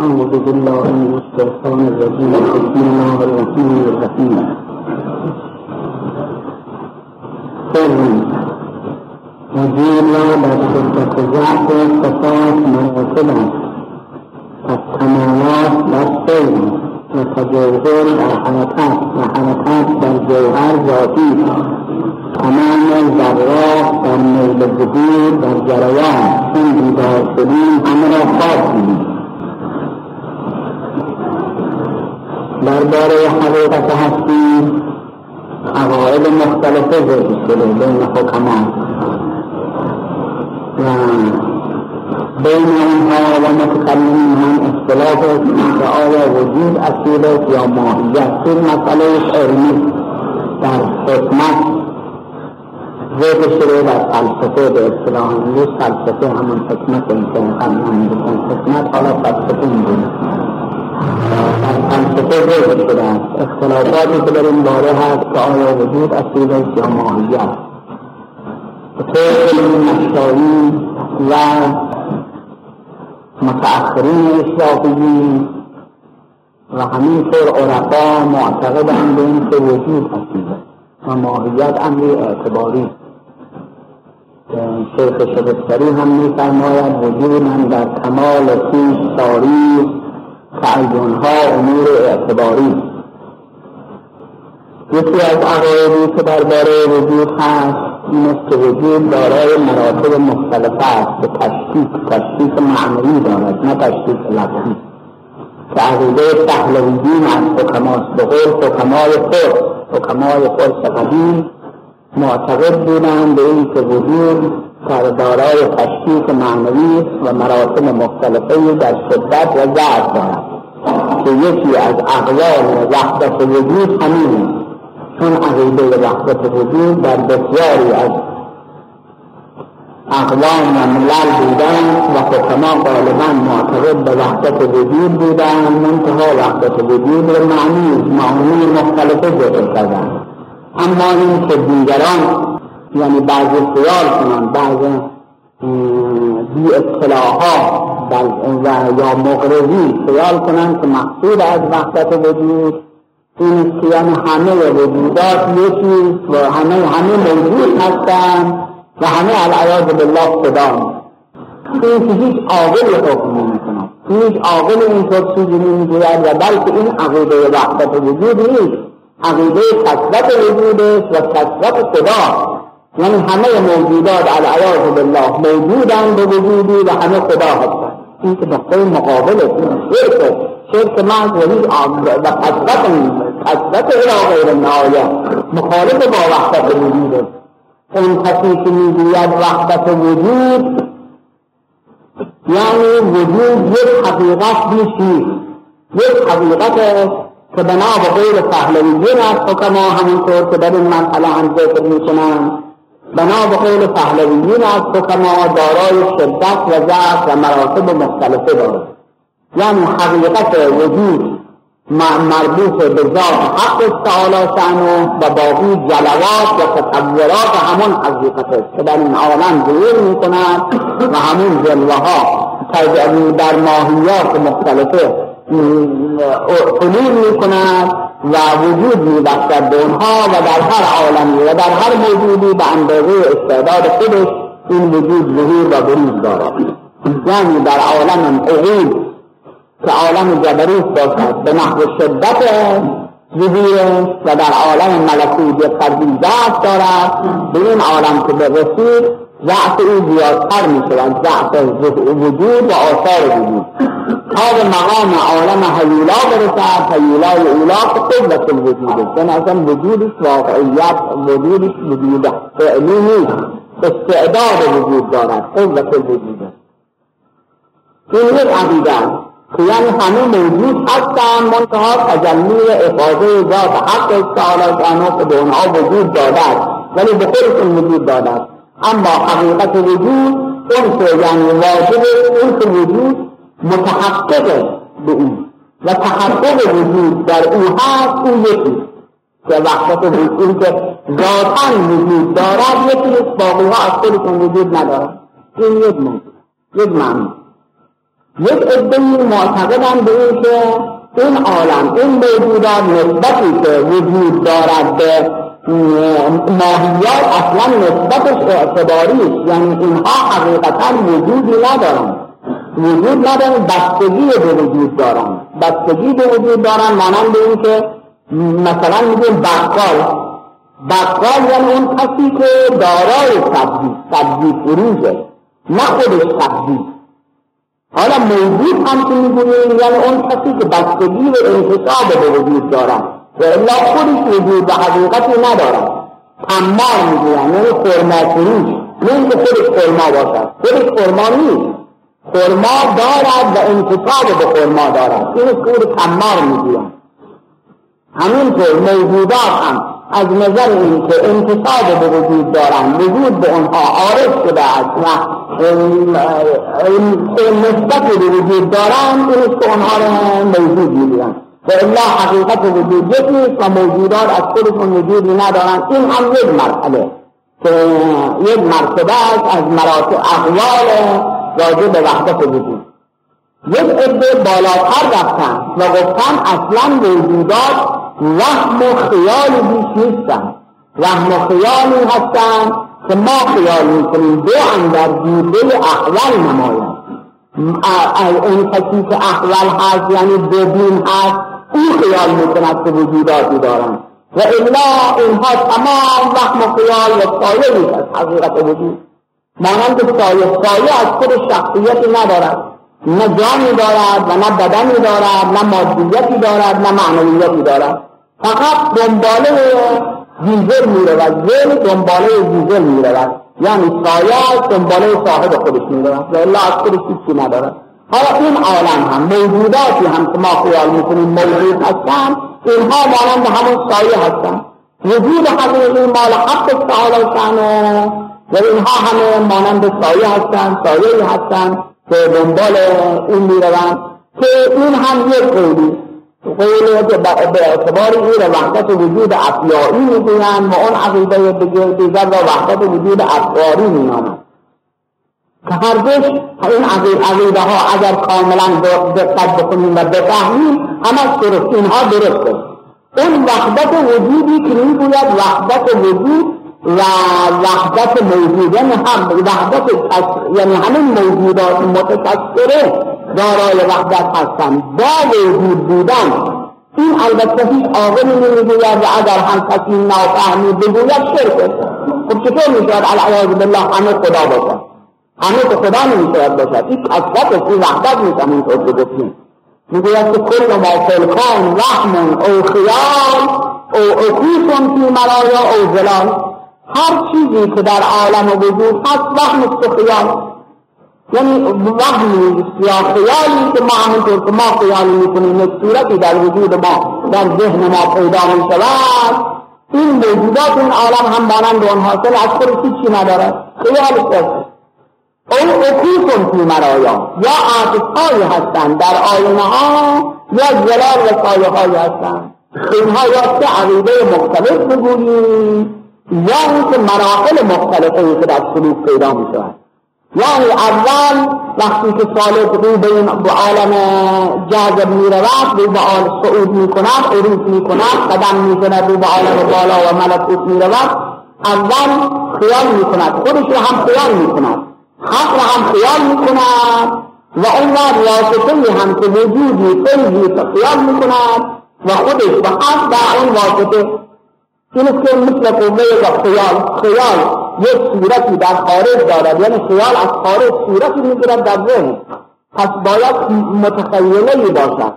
أعوذ بالله من الشيطان الرجيم بسم الله الرحمن الرحيم وجينا بتلك السماوات الحركات. وحركات بالجوهر ذاتي الذرات عندي أمر درباره حقیقت هستی. عقاید مختلفه ذکر شده بین حکما و بین اونها و متکلمین هم اختلاف است. آیا وجود اصیل است یا ماهیت این مسئله علمی در حکمت ذکر شده در فلسفه به اصطلاح امروز فلسفه همون حکمت انسان قبلا حکمت حالا فلسفه می‌دونه. است اختلافاتی که در این باره هست که آیا وجود اصیل است یا ماهیت طور مشایی و متأخرین اشرافیین و همینطور عرفا معتقدند به این که وجود اصیل و ماهیت امری اعتباری شیخ شبستری هم میفرماید وجود هم در کمال پیش تاریخ تعینها امور اعتباری. یکی از عقایدی که درباره وجود هست این است که وجود دارای مراتب مختلف است که تشکیک تشکیک معنوی دارد نه تشکیک لفظی. که عقیده پهلویین از حکماست به قول حکمای خود حکمای فرس قدیم معتقد بودند به این که وجود دارای معنوی و مراتب مختلفه در شدت و ضعف دارد که یکی از اقوال وحدت وجود همین چون عقیده وحدت وجود در بسیاری از اقوام و ملل بودن و حکما غالبا معتقد به وحدت وجود بودن منتها وحدت وجود رو معنی معانی مختلفه ذکر کردن اما این که دیگران یعنی بعضی خیال کنن بعضی بی اطلاعات و یا مغرضی خیال کنن که مقصود از وحدت وجود این که یعنی همه وجودات یکی و همه همه موجود هستند و همه العیاذ بالله خدا این که هیچ عاقل حکم نمی‌کنه. هیچ عاقل اینطور چیزی نمی‌گوید و بلکه این عقیده وحدت وجود نیست. عقیده کسرت وجود و کسرت خدا یعنی همه موجودات العیاذ بالله موجودند به وجودی و همه خدا هستند این که نقطه مقابل شرک شرک محض و هیچ و کسرت کسرت الى غیر نهایه مخالف با وحدت وجود است. اون کسی که می‌گوید وحدت وجود یعنی وجود یک حقیقت نیست. یک حقیقت که بنا به غیر پهلویین از حکما همونطور که در این مرحله هم ذکر می‌کنند بنا به قول پهلویین از حکما دارای شدت و ضعف و مراتب مختلفه دارد یعنی حقیقت وجود مربوط به ذات حق تعالی شانو و باقی جلوات و تطورات همون حقیقت است که در این عالم ظهور می‌کنند و همون جلوه ها در ماهیات مختلفه حلول می‌کنند و وجود میبخشد به اونها و در هر عالمی و در هر موجودی به اندازه استعداد خودش این وجود ظهور و بروز دارد. یعنی در عالم عقول که عالم جبروت باشد به نحو شدت ظهور و در عالم ملکوت ضعف دارد. به این عالم که به رسید ضعف او زیادتر می شود ضعف وجود و آثار وجود. تا به مقام عالم حیولا برسد. حیولای اولا قوت الوجود است. چون اصلا وجودش واقعیت وجودش وجود فعلی نیست. استعداد وجود دارد. قوت الوجود است. این یک عقیده که یعنی همه موجود هستند. منتها تجلی افاظه ذات حق تعالی شانو که به اونها وجود داده ولی به خودشون وجود داده اما حقیقت وجود اون یعنی واجب اون وجود متحقق به اون. و تحقق وجود در او هست او یکی. که وقت وجود که ذاتا وجود دارد یکی. باقی ها از خودشون وجود ندارد. این یک موجود یک معنی. یک عده معتقدن به این که این عالم این موجودات نسبتی که وجود دارد به ماهیات اصلا نسبتش اعتباری یعنی اینها حقیقتا وجودی ندارن. وجود ندارن بستگی به وجود دارن. بستگی به وجود دارن مانند این که مثلا میگیم بقال. بقال یعنی اون کسی که دارای سبزی سبزی فروشه نه خودش سبزی. حالا موجود هم که می‌گوییم یعنی اون کسی که بستگی به انتصاب به وجود دارن. و الا خودش وجود به حقیقتی ندارن تمام می‌گویم یعنی خورما فروش نه اینکه خودش خورما باشد. خودش خورما نیست. خورما دارد و انتصاب به خورما دارد. این کور تمار می‌گویم. همینطور موجودات هم از نظر این که انتصاب به وجود دارن وجود به اونها عارف شده است و نسبت به وجود دارن این که اونها رو موجود می‌گیرن و الا حقیقت وجود یکیست و موجودات از خودشون وجودی ندارن. این هم یک مرحله. که یک مرتبه است از مراتب احوال راجع به وحدت وجود. یک عده بالاتر رفتن و گفتن اصلا موجودات وهم و خیال بیش نیستن. وهم و خیالی هستن که ما خیال می‌کنیم. دو اندر دیده احول نماید اون کسی که احول هست یعنی ببین هست او خیال می‌کند که وجوداتی دارن. و الا اینها تمام وهم و خیال و سایه نیست از حقیقت وجود. مانند سایه سایه از خود شخصیتی ندارد. نه جانی دارد و نه بدنی دارد نه مادیتی دارد نه معنویتی دارد. فقط دنباله زیزل می رود زل دنباله زیزل می رود یعنی سایه دنباله صاحب خودش می رود و الا از خودش هیچی ندارد. حالا این عالم هم موجوداتی هم که ما خیال می‌کنیم موجود هستن اینها مانند همون سایه هستن. وجود حقیقی مال حق تعالی شانه و اینها همه مانند سایه هستن سایه هستن که دنبال این می‌روند. که این هم یک قولی قولی که به اعتبار این وحدت وجود افیایی می‌گویند و اون عقیده دیگر را وحدت وجود افکاری مینامند. که هرگز این عقیده ها اگر کاملا دقت بکنیم و بفهمیم همه درست اینها درسته. اون وحدت وجودی که می‌گوید وحدت وجود و وحدت موجود یعنی هم وحدت یعنی همین موجودات متکثره دارای وحدت هستند با وجود بودن. این البته هیچ عاقلی نمی‌گوید و اگر هم کسی نافهمی بگوید شرک خب چطور می‌شود؟ العیاذ بالله همه خدا باشد همه که خدا نمی‌شود باشد. این کثرت این وحدت نیست همینطور که گفتیم. می‌گوید که کل ما فلکان وهم او خیال او اکوسم فی مرایا او زلال هر چیزی که در عالم وجود هست وهم است خیال. یعنی وهمی یا خیالی که ما همونطور که ما خیالی می‌کنیم یک صورتی در وجود ما در ذهن ما پیدا می شود این موجودات این عالم هم مانند اون حاصل از خود هیچی ندارد. خیال است. او اکوسم فی مرایا. یا عاطفهایی هستند در آینه ها یا زلال و سایه هایی هستند. اینها یا سه عقیده مختلف بگوییم یا اینکه مراحل مختلفه که در سلوک پیدا می شود. یعنی اول وقتی که سالک رو به این عالم جذب می رود رو به عالم صعود می کند عروض می کند قدم می کند رو به عالم بالا و ملکوت می رود. اول خیال می کند خودش رو هم خیال می کند. حق رو هم خیال می کند و اون واسطه هم که وجودی فیضی خیال می کند و خودش و حق در اون واسطه. این که مثل قوه و خیال خیال یک صورتی در خارج دارد یعنی خیال از خارج صورتی می‌گیرد در ذهن. پس باید متخیله باشد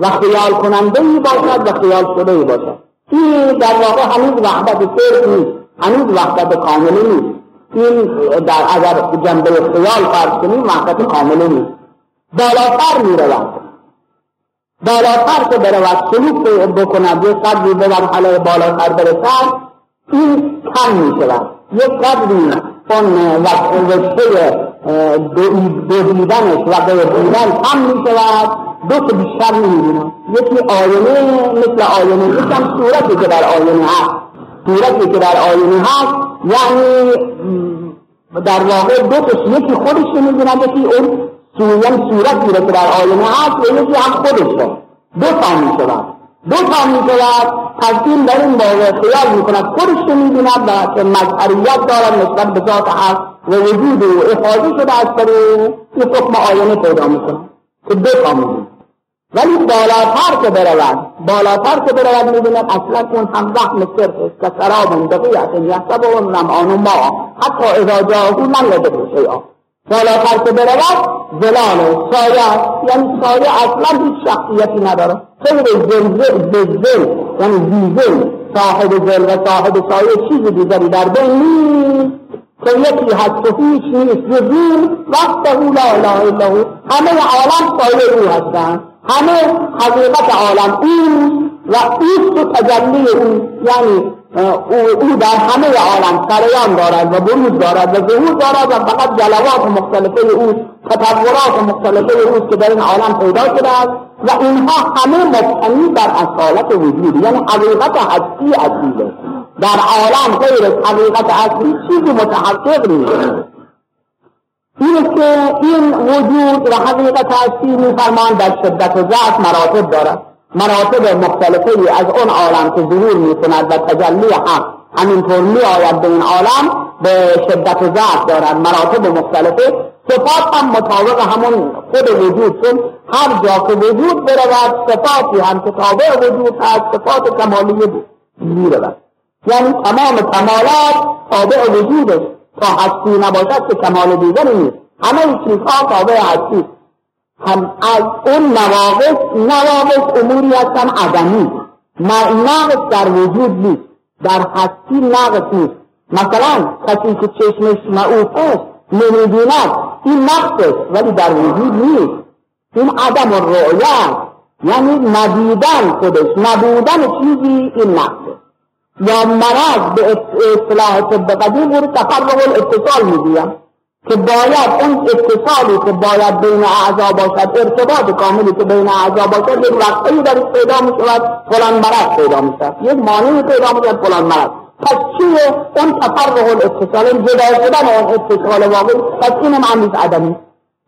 و خیال کننده باشد و خیال شده باشد. این در واقع هنوز وحدت صرف نیست هنوز وحدت کامله نیست. این در اگر جنبه خیال فرض کنیم وحدت کامله نیست. بالاتر می‌رود بالاتر که برود سلوک بکند یک قدری به مرحله بالاتر برسد این کم می شود یک قدری اون وقته دویدنش و بودن کم می شود دو تا بیشتر نمی یکی آینه مثل آینه یکم صورتی که در آینه هست. صورتی که در آینه هست یعنی در واقع دو تا یکی خودش رو می‌بیند یکی اون یعنی صورتی را که در آینه هست و یکی هم خودشه دو تا می شود دو تا می شود پس این در این واقع خیال می کند خودش رو می بیند و که مظهریت دارد نسبت به ذات حق و وجود او افاظه شده از پر این حکم آینه پیدا می کند که دو تا می ولی بالاتر که برود بالاتر که برود می‌بیند اصلا اون هم وهم صرف که سراب دقیقت یحسب و نمعان ما. حتی اذا جاهو من یدقو شیئا بالاتر که برود زلال سایه یعنی سایه اصلا هیچ شخصیتی نداره. غیر زلزل بزل یعنی زیزل صاحب زل و صاحب سایه چیز دیگری در بین نیست. که یکی هست و هیچ نیست جزول وقته لا اله الا همه عالم سایه او هستند همه حقیقت عالم اوست و اوست و تجلی او یعنی او در همه عالم سریان دارد و بروز دارد و ظهور دارد و فقط جلوات مختلفه اوست تطورات مختلفه اوست که در این عالم پیدا شده است و اینها همه مبتنی بر اصالت وجود یعنی حقیقت هستی اصیله در عالم غیر حقیقت اصلی چیزی متحقق نیست. این که این وجود و حقیقت هستی میفرمان در شدت و ضعف مراتب دارد. مراتب مختلفی از اون عالم که ظهور می‌کند و تجلی حق همینطور می آید به این عالم به شدت و ضعف دارد. مراتب مختلفه. صفات هم مطابق همون خود وجود چون هر جا که وجود برود صفاتی هم که تابع وجود هست صفات کمالیه می‌رود. یعنی تمام کمالات تابع وجود تا هستی نباشد که کمال دیگری نیست. همه چیزها تابع هستی. هم از اون نواقص نواقص اموری هستن عدمی. ناقص در وجود نیست. در هستی ناقص نیست. مثلا کسی که چشمش معوف است نمی‌بیند این نقص است ولی در وجود نیست. این عدم الرؤیه یعنی ندیدن خودش. نبودن چیزی این نقص یا مرض به اصلاح طب قدیم رو تفرق الاتصال می‌گویم که باید اون اتصالی که باید بین اعضا باشد ارتباط کاملی که بین اعضا باشد یک وقتی در پیدا می شود فلان مرض پیدا می شود یک مانعی پیدا می شود فلان مرض. پس چیه؟ اون تفرق الاتصال جدا شدن اون اتصال واقعی. پس این هم عدمی.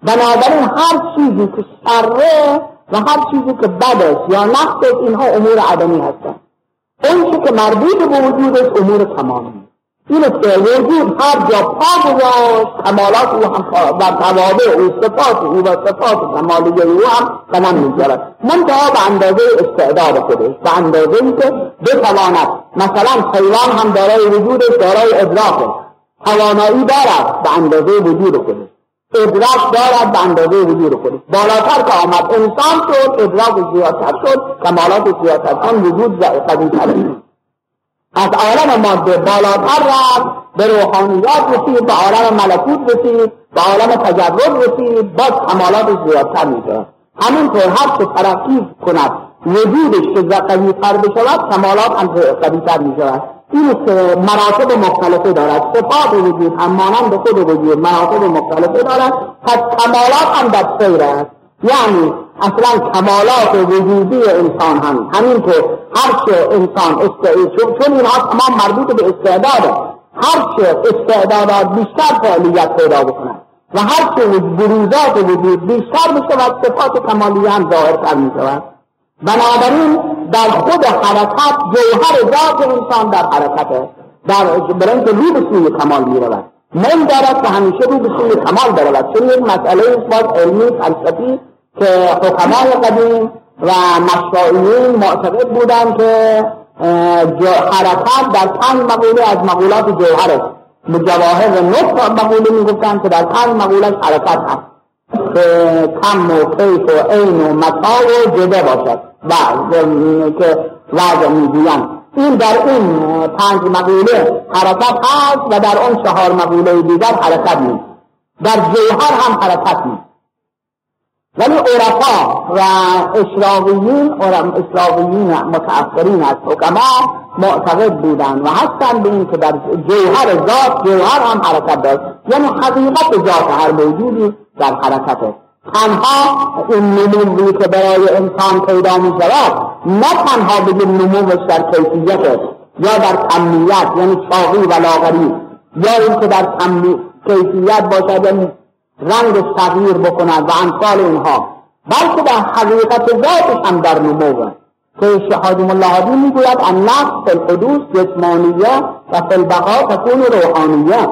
بنابراین هر چیزی که سره و هر چیزی که بد است یا نقص است اینها امور عدمی هستند. اون که مربوط به وجود است امور تمامی. این که وجود هر جا پاک و کمالات او هم و توابع او صفات او و صفات کمالیه او هم قدم می‌گذارد. منتها به اندازه استعداد خودش به اندازه ای که بتواند مثلا حیوان هم دارای وجودش دارای ادراک توانایی دارد به اندازه وجود خودش. ادراک دارد به اندازه وجود خودش بالاتر که آمد. انسان شد ادراک زیادتر شد کمالات زیادتر. آن وجود قویتر از عالم ماده بالاتر رفت به روحانیات رسید به عالم ملکوت رسید به عالم تجرد رسید باز کمالات زیادتر میشه همینطور هر چه ترقی کند وجودش که قویتر بشود کمالات هم قویتر می‌شود. این که مراتب مختلفه دارد. صفات وجود هم مانند خود وجود مراتب مختلفه دارد. پس کمالات هم در سیر است. یعنی اصلا کمالات وجودی انسان هم همینطور هر چه انسان استعداد چون اینها تمام مربوط به استعداد هر چه استعدادات بیشتر فعالیت پیدا بکنند. و هر چه بروزات وجود بیشتر بشود صفات کمالی هم ظاهرتر می شود بنابراین در خود حرکت جوهر ذات انسان در حرکت است. در برای اینکه رو به سوی کمال می رود من دارد که همیشه رو به سوی کمال برود. چون یک مسئله باز علمی فلسفی که حکمای قدیم و مشروعیین معتقد بودند که حرکت در پنج مقوله از مقولات جوهر است. به جواهر نطق مقوله می‌گفتند که در پنج مقوله حرکت هست که کم و کیف و عین و متا و جده باشد. بعض که وضع می‌گویند این در این پنج مقوله حرکت هست و در اون چهار مقوله دیگر حرکت نیست. در جوهر هم حرکت نیست. ولی عرفا و اشراقیین اشراقیین متأثرین از حکما معتقد بودند و هستند به این که در جوهر ذات جوهر هم حرکت دارد یعنی حقیقت ذات هر موجودی در حرکت است تنها این نموی که برای انسان پیدا می شود نه تنها بگیم نموش در کیفیت یا در کمیت یعنی چاقی و لاغری یا اینکه در کیفیت باشد یعنی رنگش تغییر بکند و امثال اینها بلکه در حقیقت ذاتش هم در نمو که شهادم الله حدی می‌گوید النفس فی الحدوث جسمانیه و فی البقا تكون روحانیه.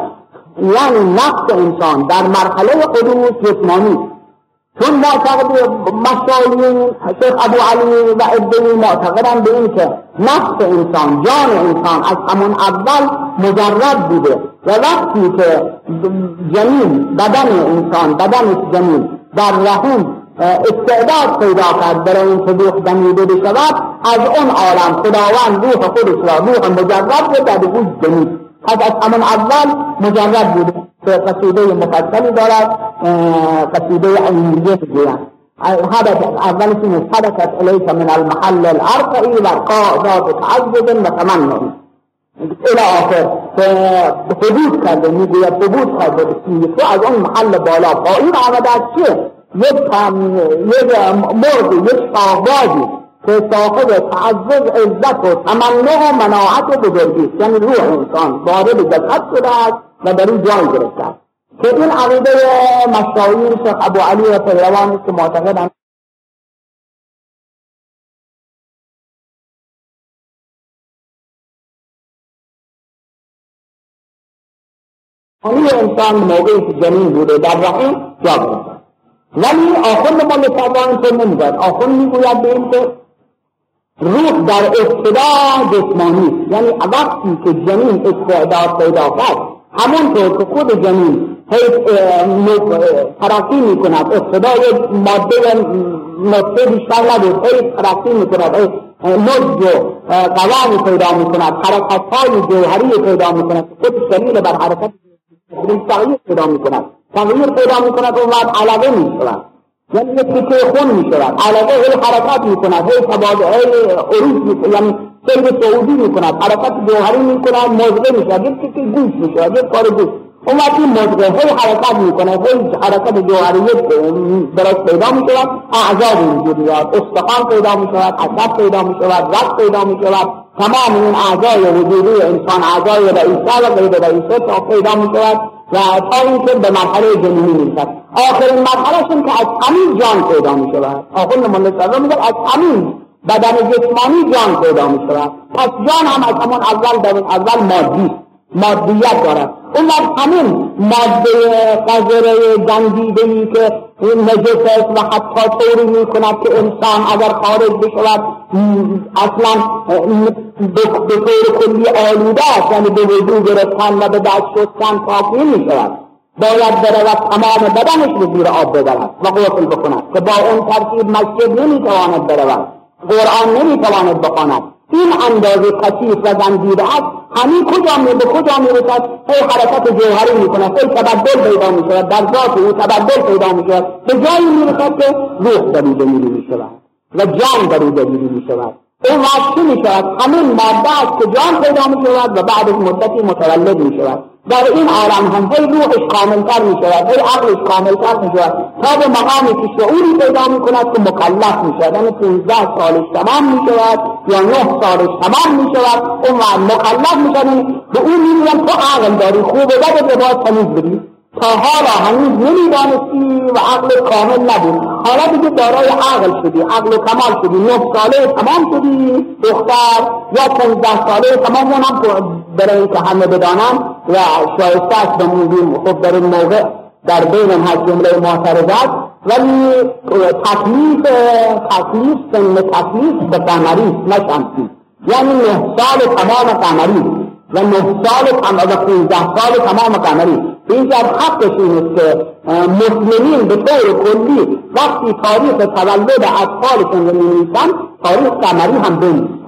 یعنی نفس انسان در مرحله حدوث جسمانی چون معتقد مسائل شیخ ابو علی و ابنی معتقدن به این که نفس انسان جان انسان از همون اول مجرد بوده. و وقتی که جنین بدن انسان بدن جنین در رحم استعداد پیدا کرد برای این که روح دمیده بشود از اون عالم خداوند روح خودش را روح مجرد رو در او جنین. پس از همون اول مجرد بوده. في قصيدة مفصلة دولة آه، قصيدة يعني علمية الديان هذا أفضل سنة حدثت إليك من المحل الأرقى إلى القاء ذات تعجب وتمنن إلى آخر فثبوت كذا میگوید ثبوت كذا بسیاری تو محل بالا پایین آمده از يبقى يبقى مرضي يبقى آغازی که صاحب تعزز عزت و تمنع و مناعت و بزرگی. یعنی روح انسان وارد جسد شده است و در این جای گرفته است. که این عقیده مشاهیر شیخ ابو علی و پیروان است که معتقدند انسان موقعی که جنین بوده در رحم جا گرفته ولی آخوند ما لطفان تو نمی‌داد آخوند می‌گوید به این که روح در ابتدا جسمانی. یعنی وقتی که جنین استعداد پیدا کرد همونطور که خود جنین ترقی می کند ابتدا یک ماده نطفه بیشتر نبود. هی ترقی می کند مجد و قوامی پیدا می کند حرکت های جوهری پیدا می کند خود شلیل بر حرکت تغییر پیدا می کند تغییر پیدا می کند و بعد علاقه می یعنی یک تیکه خون می شود علاقه هی حرکت می کند هی تبادل عروج می کند یعنی سیر سعودی می کند حرکت جوهری می کند مزغه می شود یک تیکه گوش می شود یک کار گوش. اون وقتی مزغه هی حرکت می کند هی حرکت جوهری درست پیدا می شود اعضا وجود میاد استخوان پیدا می شود عصب پیدا می شود رد پیدا می شود تمام این اعضای وجودی انسان اعضای رئیسه و غیر رئیسه تا پیدا می شود و تا اینکه به مرحله جنینی می‌رسد. آخرین مرحله این که از همین جان پیدا می شود آخر نمان سلام میگه از همین بدن جسمانی جان پیدا می شود پس جان هم از همون اول اول مادی مادیت دارد. اون وقت همین ماده قذره گندیده ای که نجس است و حتی طوری می کند که انسان اگر خارج بشود اصلا به طور کلی آلوده است یعنی به وضوع گرفتن و به دست شستن پاکی می شود باید برود تمام بدنش به زیر آب ببرد و غسل بکند که با اون ترتیب مسجد نمی‌تواند برود. قرآن نمی‌تواند بخواند. این اندازه کثیف و زنجیره است همین کجا می به کجا می‌رسد هی حرکت جوهری می‌کند هی تبدل پیدا می‌شود در ذات او تبدل پیدا می‌شود. به جایی می‌رسد که روح در او دلیلی می‌شود و جان در او دلیلی می‌شود. اون وقت چی می‌شود. همین ماده است که جان پیدا می‌شود و بعد از مدتی متولد می‌شود. در این عالم هم هی روحش کاملتر می شود هی عقلش کاملتر می شود تا به مقامی که شعوری پیدا می کند که مکلف می شود یعنی 15 سالش تمام می شود یا 9 سالش تمام می شود اون مکلف می شود به اون می تو عقل داری خوب و بد به باید تمیز بدی تا حالا هنوز نمی‌دانستی و عقل کامل نبود. حالا دیگه دارای عقل شدی عقل کمال شدی نه ساله تمام شدی دختر یا پونزده ساله تمام اونم برای اینکه همه بدانم و شایسته است بمونیم خب در این موقع در بین هر جمله معترضات. ولی تکلیف تکلیف سن تکلیف به قمری نه شمسی یعنی نه سال تمام قمری. و نه سال و پونزده سال تمام قمری. اینجا حقش این است که مسلمین به طور کلی وقتی تاریخ تولد اطفالشون رو می‌نویسن تاریخ قمری هم بنویسن.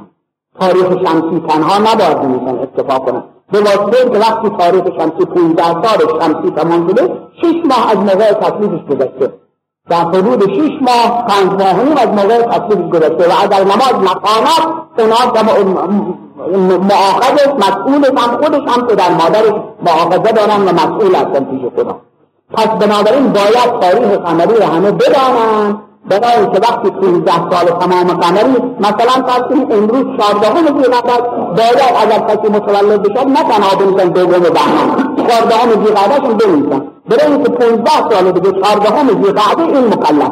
تاریخ شمسی تنها نباید بنویسن اتفاق کنن به واسطه که وقتی تاریخ شمسی 15 سال شمسی تمام شده شش ماه از موقع تکلیفش گذشته. در حدود شش ماه پنج ماه از موقع تکلیفش گذشته. و اگر نماز نخواند اونا معاقب مسئول هم خودش هم پدر مادرش معاقبه دارن و مسئول هستن پیش خدا پس بنابراین باید تاریخ قمری رو همه بدانن. برای که وقتی 15 سال تمام قمری مثلا فرض کنید امروز 14 ذوالقعده باید اگر کسی متولد بشد نه تنها بنویسن دوم بهمن چهاردهم ذیقعدهشون بنویسن. برای اینکه پونزده سال دیگه چهاردهم ذیقعده این مکلف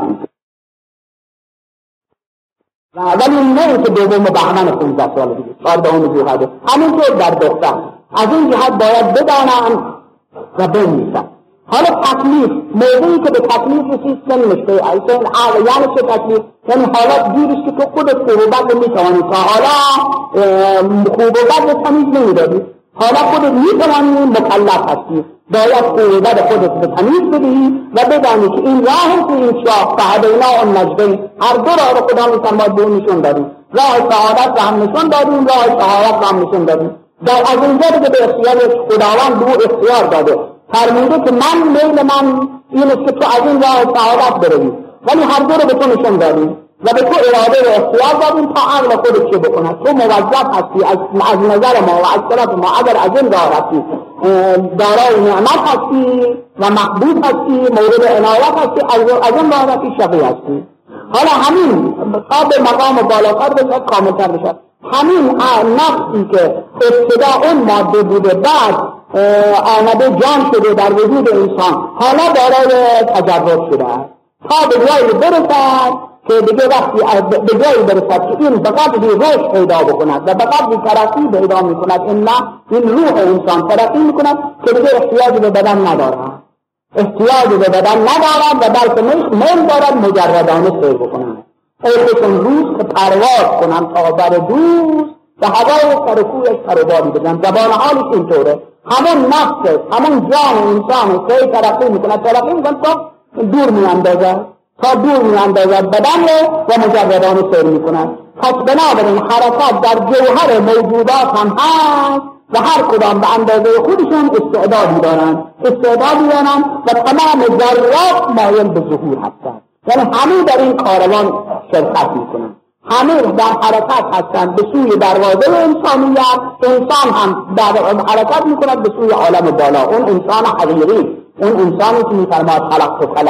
ولی نه اینکه دوم بهمن پونزده سال دیگه. چهاردهم ذیقعده همینطور در دختر. از این جهت باید بدانن و بنویسن حالا تکلیف موضوعی که به تکلیف رسید مشکل سن عقل یعنی چه تکلیف؟ یعنی حالا دیرش که تو خودت خوب و بد می‌توانی تا حالا خوب و بد تمیز نمی‌دادی. حالا خودت می‌توانی مکلف هستی. باید و بد خودت به تمیز بدهی و بدانی که این راه که این شاه فهدینا اون نجدین هر دو راه رو خدا می‌تواند به نشون دادیم. راه سعادت رو هم نشون دادیم راه شهادت رو هم نشون دادیم. در از اینجا دیگه به اختیار خداوند دو اختیار داده. فرموده که من میل من این است که تو از این راه سعادت بروی. ولی هر دو رو به تو نشون دادیم. و به تو اراده و اختیار دادیم تا عقل خودت چه بکند. تو موظف هستی از, نظر ما و از طرف ما اگر از این راه هستی دارای نعمت هستی و محبوب هستی مورد عنایت هستی از این راه هستی شقی هستی. حالا همین تا به مقام بالاتر بشد کاملتر بشد همین نفسی که ابتدا اون ماده بوده بعد آمده جان شده در وجود انسان حالا دارای تجرب شده. است تا به جایی برسد که دیگه وقتی به جایی برسد که این به قدری رشد پیدا بکند و به قدری ترقی پیدا می‌کند این این روح انسان ترقی می‌کند که دیگه احتیاج به بدن ندارد. احتیاج به بدن ندارد و بلکه میل دارد مجردانه سیر بکند ای روز که پرواز کنم تا بر دوست و هوای سر کویش پروباری بزن زبان حالش اینطوره. همون نفس همون جان انسان که ترقی می‌کند. ترقی می‌کند تا دور میاندازد. تا دور میاندازد بدن و مجردان سیر می‌کند پس بنابراین حرکت در جوهر موجودات هم هست و هر کدام به اندازه خودشون استعدادی دارند استعدادی دارند و تمام ذرات مایل به ظهور هستند یعنی همه در این کاروان شرکت می‌کنند همه در حرکت هستند به سوی دروازه انسانیت. انسان هم در حرکت می‌کند به سوی عالم بالا. اون انسان حقیقی. اون انسانی که میفرماد خلقت کل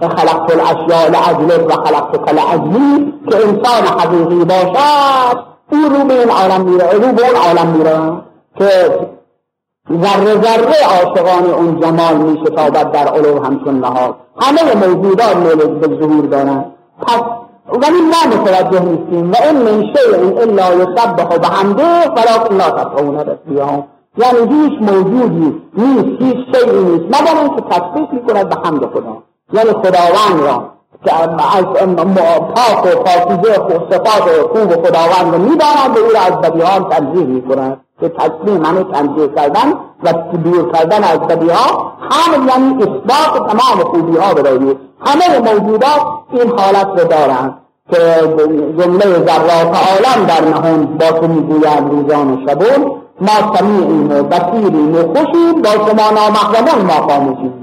عزلی خلقت الاشیاء لعجلت و خلقت کل عزلی که انسان حقیقی باشد او رو به این عالم میره رو به اون عالم میره. که ذره ذره عاشقان اون جمال می شتابد در علو همچون نهاد. همه موجودات میل به ظهور دارند. پس ولی ما متوجه نیستیم. و این من شیء الا یسبح بحمده ولکن لا تفقهون تسبیحهم یعنی هیچ موجودی نیست هیچ شیعی نیست. مگر اینکه تسبیح می‌کند به حمد خدا. یعنی خداوند را که از پاک و پاکیزه صفات خوب خداوند رو می‌داند و او را از بدیهان تنظیر می‌کند. که تسلیم همه تنظیر کردن و دور کردن از بدیها هم یعنی اثبات تمام خوبی ها برای همه موجودات این حالت رو دارند که جمله ذرات عالم در نهون با تو می‌گویند روزان و شبون ما سمیعیم و بسیریم و خوشیم با شما نامحرمان ما خاموشیم.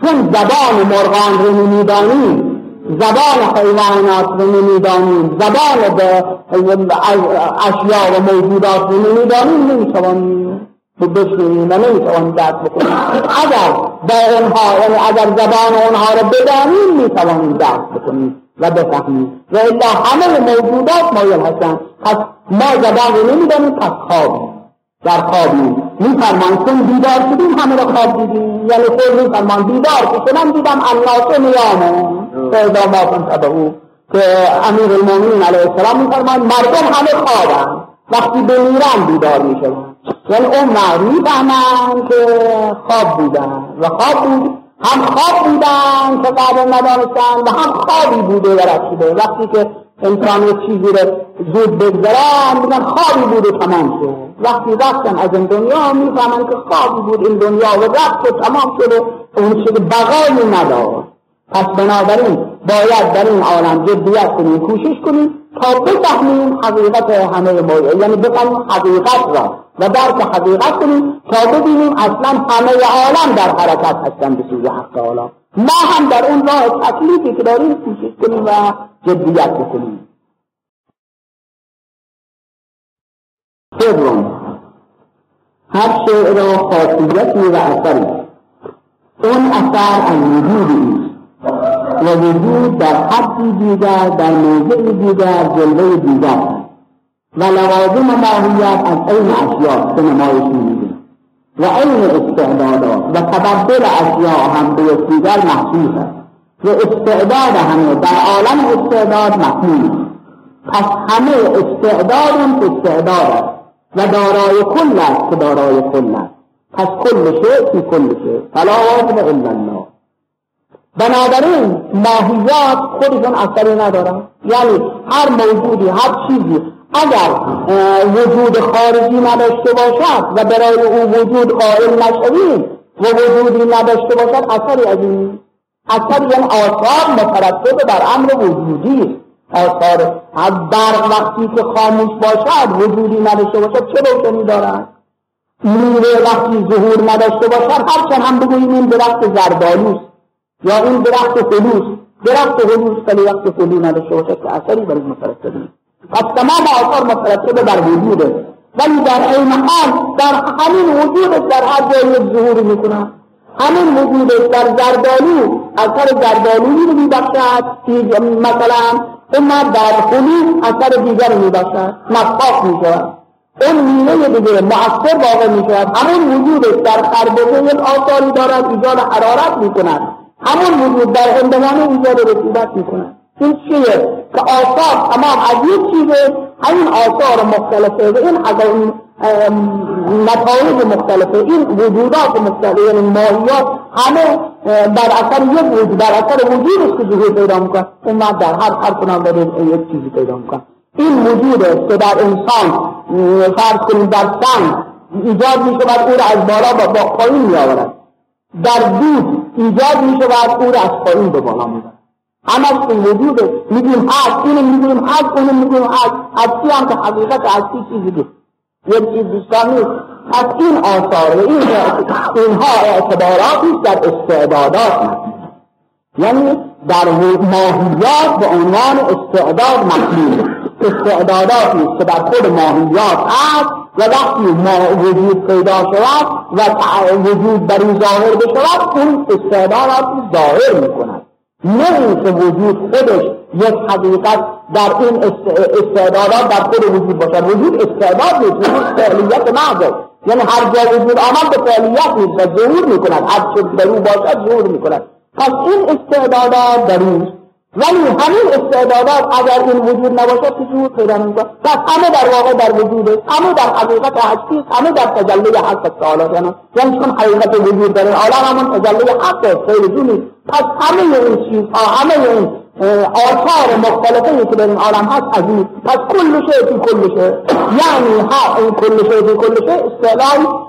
چون زبان مرغان رو نمی‌دانیم زبان حیوانات رو نمی‌دانیم زبان اشیاء و موجودات رو نمی‌دانیم نمی‌توانیم بشنویم و نمی‌توانیم درک بکنیم. اگر به اونها یعنی اگر زبان اونها رو بدانیم می‌توانیم درک بکنیم و بفهمیم. و الا همه موجودات مایل هستند. پس ما زبان رو نمی‌دانیم پس خوابیم. در خوابیم میفرمان چون بیدار شدیم همه رو خواب دیدیم. یعنی خود میفرمان بیدار که شدم دیدم الناس نیامون پیدا ما کنتبهو که امیر المومنین علیه السلام میفرمان مردم همه خوابن. وقتی بمیرن بیدار میشن. یعنی اون می‌فهمن که خواب بودن. و خواب بود هم خواب بودن که قبل ندانستن و هم خوابی بوده و رسیده وقتی که انسان چیزی رو زود بگذرن بودن خوابی بوده تمام شد. وقتی رفتن از این دنیا می‌فهمن که خوابی بود این دنیا و رفت و تمام شده اون شده بقایی ندار پس بنابراین باید در این عالم جدیت کنیم کوشش کنیم تا بفهمیم حقیقت همه موضوع یعنی بفهمیم حقیقت را و درک حقیقت کنیم تا ببینیم اصلا همه عالم در حرکت هستن به سوی حق تعالی. ما هم در اون راه تکلیفی که داریم کوشش کنیم و جدیت بکنیم. سوم هر شعر را خاصیتی و اثری اون اثر از وجود و وجود در حدی دیگر در موضع دیگر جلوه دیگر. و لوازم ماهیت از این اشیاء که نمایش میده و این استعدادات و تبدل اشیاء هم به یکدیگر محسوس است. و استعداد همه در عالم استعداد محمول پس همه استعداد استعداد است و دارای کل است که دارای کل است. پس کل شیء فی کل شیء. فلا واجب الا الله. بنابراین ماهیات خودشون اثری ندارن. یعنی هر موجودی هر چیزی اگر وجود خارجی نداشته باشد و برای او وجود قائل نشویم و وجودی نداشته باشد اثری از این اثر یعنی آثار مترتب بر امر وجودی آثار از برق وقتی که خاموش باشد وجودی نداشته باشد چه روشنی دارد؟ میوه وقتی ظهور نداشته باشد هرچند هم بگوییم این درخت زردالوست یا این درخت خلوص درخت خلوص ولی وقت خلو نداشته باشد که اثری بر مترتب نیست. پس تمام آثار مترتب بر وجوده. ولی در این حال در همین وجود در هر جایی ظهور می‌کنه همین وجود در زردالو اثر زردالویی رو میبخشد. مثلا اما در خلوص اثر دیگر میبخشد. نفاق می‌شود. اون میوه دیگه مؤثر واقع می‌شود. همون وجود در خربزه یک آثاری دارد ایجاد حرارت می‌کند. همون وجود در هندوانه ایجاد رسیدت می‌کند. این چیه که آثار تمام از یک چیزه همین آثار مختلفه و این این نتایج مختلفه این وجودات مختلفه یعنی ماهیات همه در اثر یک وجود در اثر وجود است که ظهور پیدا می‌کنه. اون در هر هر کنم در یک چیزی پیدا می‌کنه. این وجود است که در انسان فرض کنیم در سنگ ایجاد می شود او را از بالا با پایین می آورد در دود ایجاد می شود او را از پایین به بالا می همش این وجود میگیم هست اینو میگیم هست اونو میگیم هست چی هم که حقیقت چی چیزی بود یک چیز بیشتر نیست از این آثار و این اینها اعتباراتی در استعدادات یعنی در ماهیات به عنوان استعداد محمول استعداداتی است که در خود ماهیات هست و وقتی ما وجود پیدا شود و وجود بر این ظاهر بشود اون استعدادات ظاهر می‌کند اینکه وجود خودش یک حقیقت در این استعدادات در خود وجود باشد وجود استعداد نیست وجود فعلیت محض یعنی هر جا وجود آمد به فعلیت نیست و ظهور می‌کند. هر چه در او باشد ظهور می‌کند. پس این استعدادات در اوست ولی همین استعدادات اگر این وجود نباشد که ظهور پیدا نمی‌کنه پس همه در واقع در وجود است همه در حقیقت هستی همه در تجلی حق تعالی یعنی یعنی چون حقیقت وجود این عالم همون تجلی حق غیر نیست پس همه این چیزها همه این آثار مختلفه که در این عالم هست از این. پس کل شیء فی کل شیء یعنی ها این کل شیء فی کل شیء اصطلاح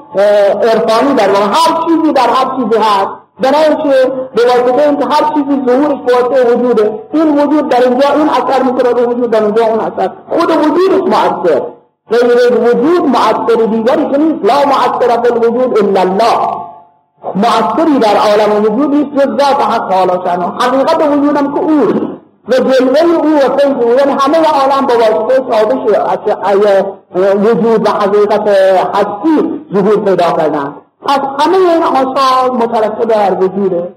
عرفانی در هر چیزی در هر چیزی هست. برای که به واسطه اینکه هر چیزی ظهورش به وجوده این وجود در اینجا این اثر می‌کنه به وجود در اینجا اون اثر. خود وجودش مؤثر. غیر وجود مؤثر دیگری که نیست. لا مؤثر فی الوجود الا الله. مؤثری در عالم وجود نیست جز ذات حق تعالی شانه حقیقت وجودم که او و جلوه او و فیض او یعنی همه عالم به واسطه تابش وجود و حقیقت هستی ظهور پیدا پس همه این آثار مترتب در وجوده.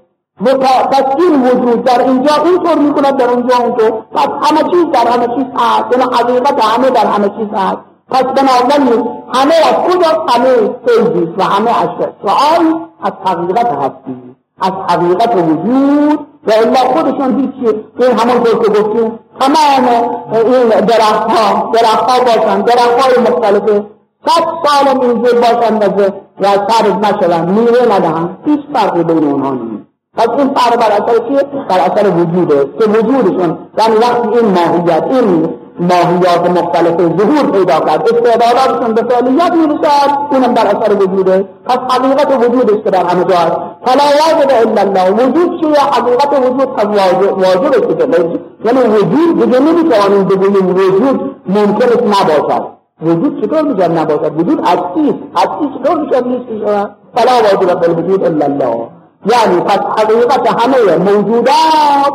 پس این وجود در اینجا اینطور می‌کند در اونجا اونطور پس همه چیز در همه چیز هست. یعنی حقیقت همه در همه چیز هست. پس بنابراین همه از کجا همه فیضی و همه از سؤال از حقیقت هستی. از حقیقت وجود. و الا خودشون هیچ این همون طور که گفتیم. تمام این درخت ها درخت ها باشن. درخت های مختلفه صد سال اینجور باشن و سرد نشدن میوه ندهن هیچ فرقی بین اونها نیست. پس این فرق بر اثر چیه؟ بر اثر وجوده. که وجودشون یعنی وقتی این ماهیت این ماهیات مختلف ظهور پیدا کرد استعداداتشون به فعلیت می‌رسد اونم بر اثر وجوده. پس حقیقت وجودش که در همه جا هست. فلا واجب الا الله. وجود چیه؟ حقیقت وجود پس واجب است که یعنی وجود دیگه نمی‌توانیم بگوییم وجود ممکن نباشد. وجود چطور می‌شد نباشد وجود هستی هستی چطور می‌شد نیست. می‌شود فلا فی الوجود الا الله. یعنی پس حقیقت همه موجودات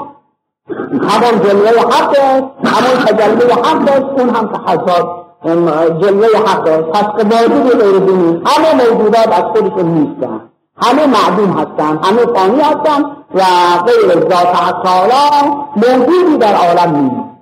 همون جلوه حق است. همون تجلی حق است. اون هم که حساد جلوه حق است. پس که موجود غیر دینی همه موجودات از خودشون نیستن. همه معدوم هستند همه فانی هستند و غیر ذات تعالی موجودی در عالم نیست.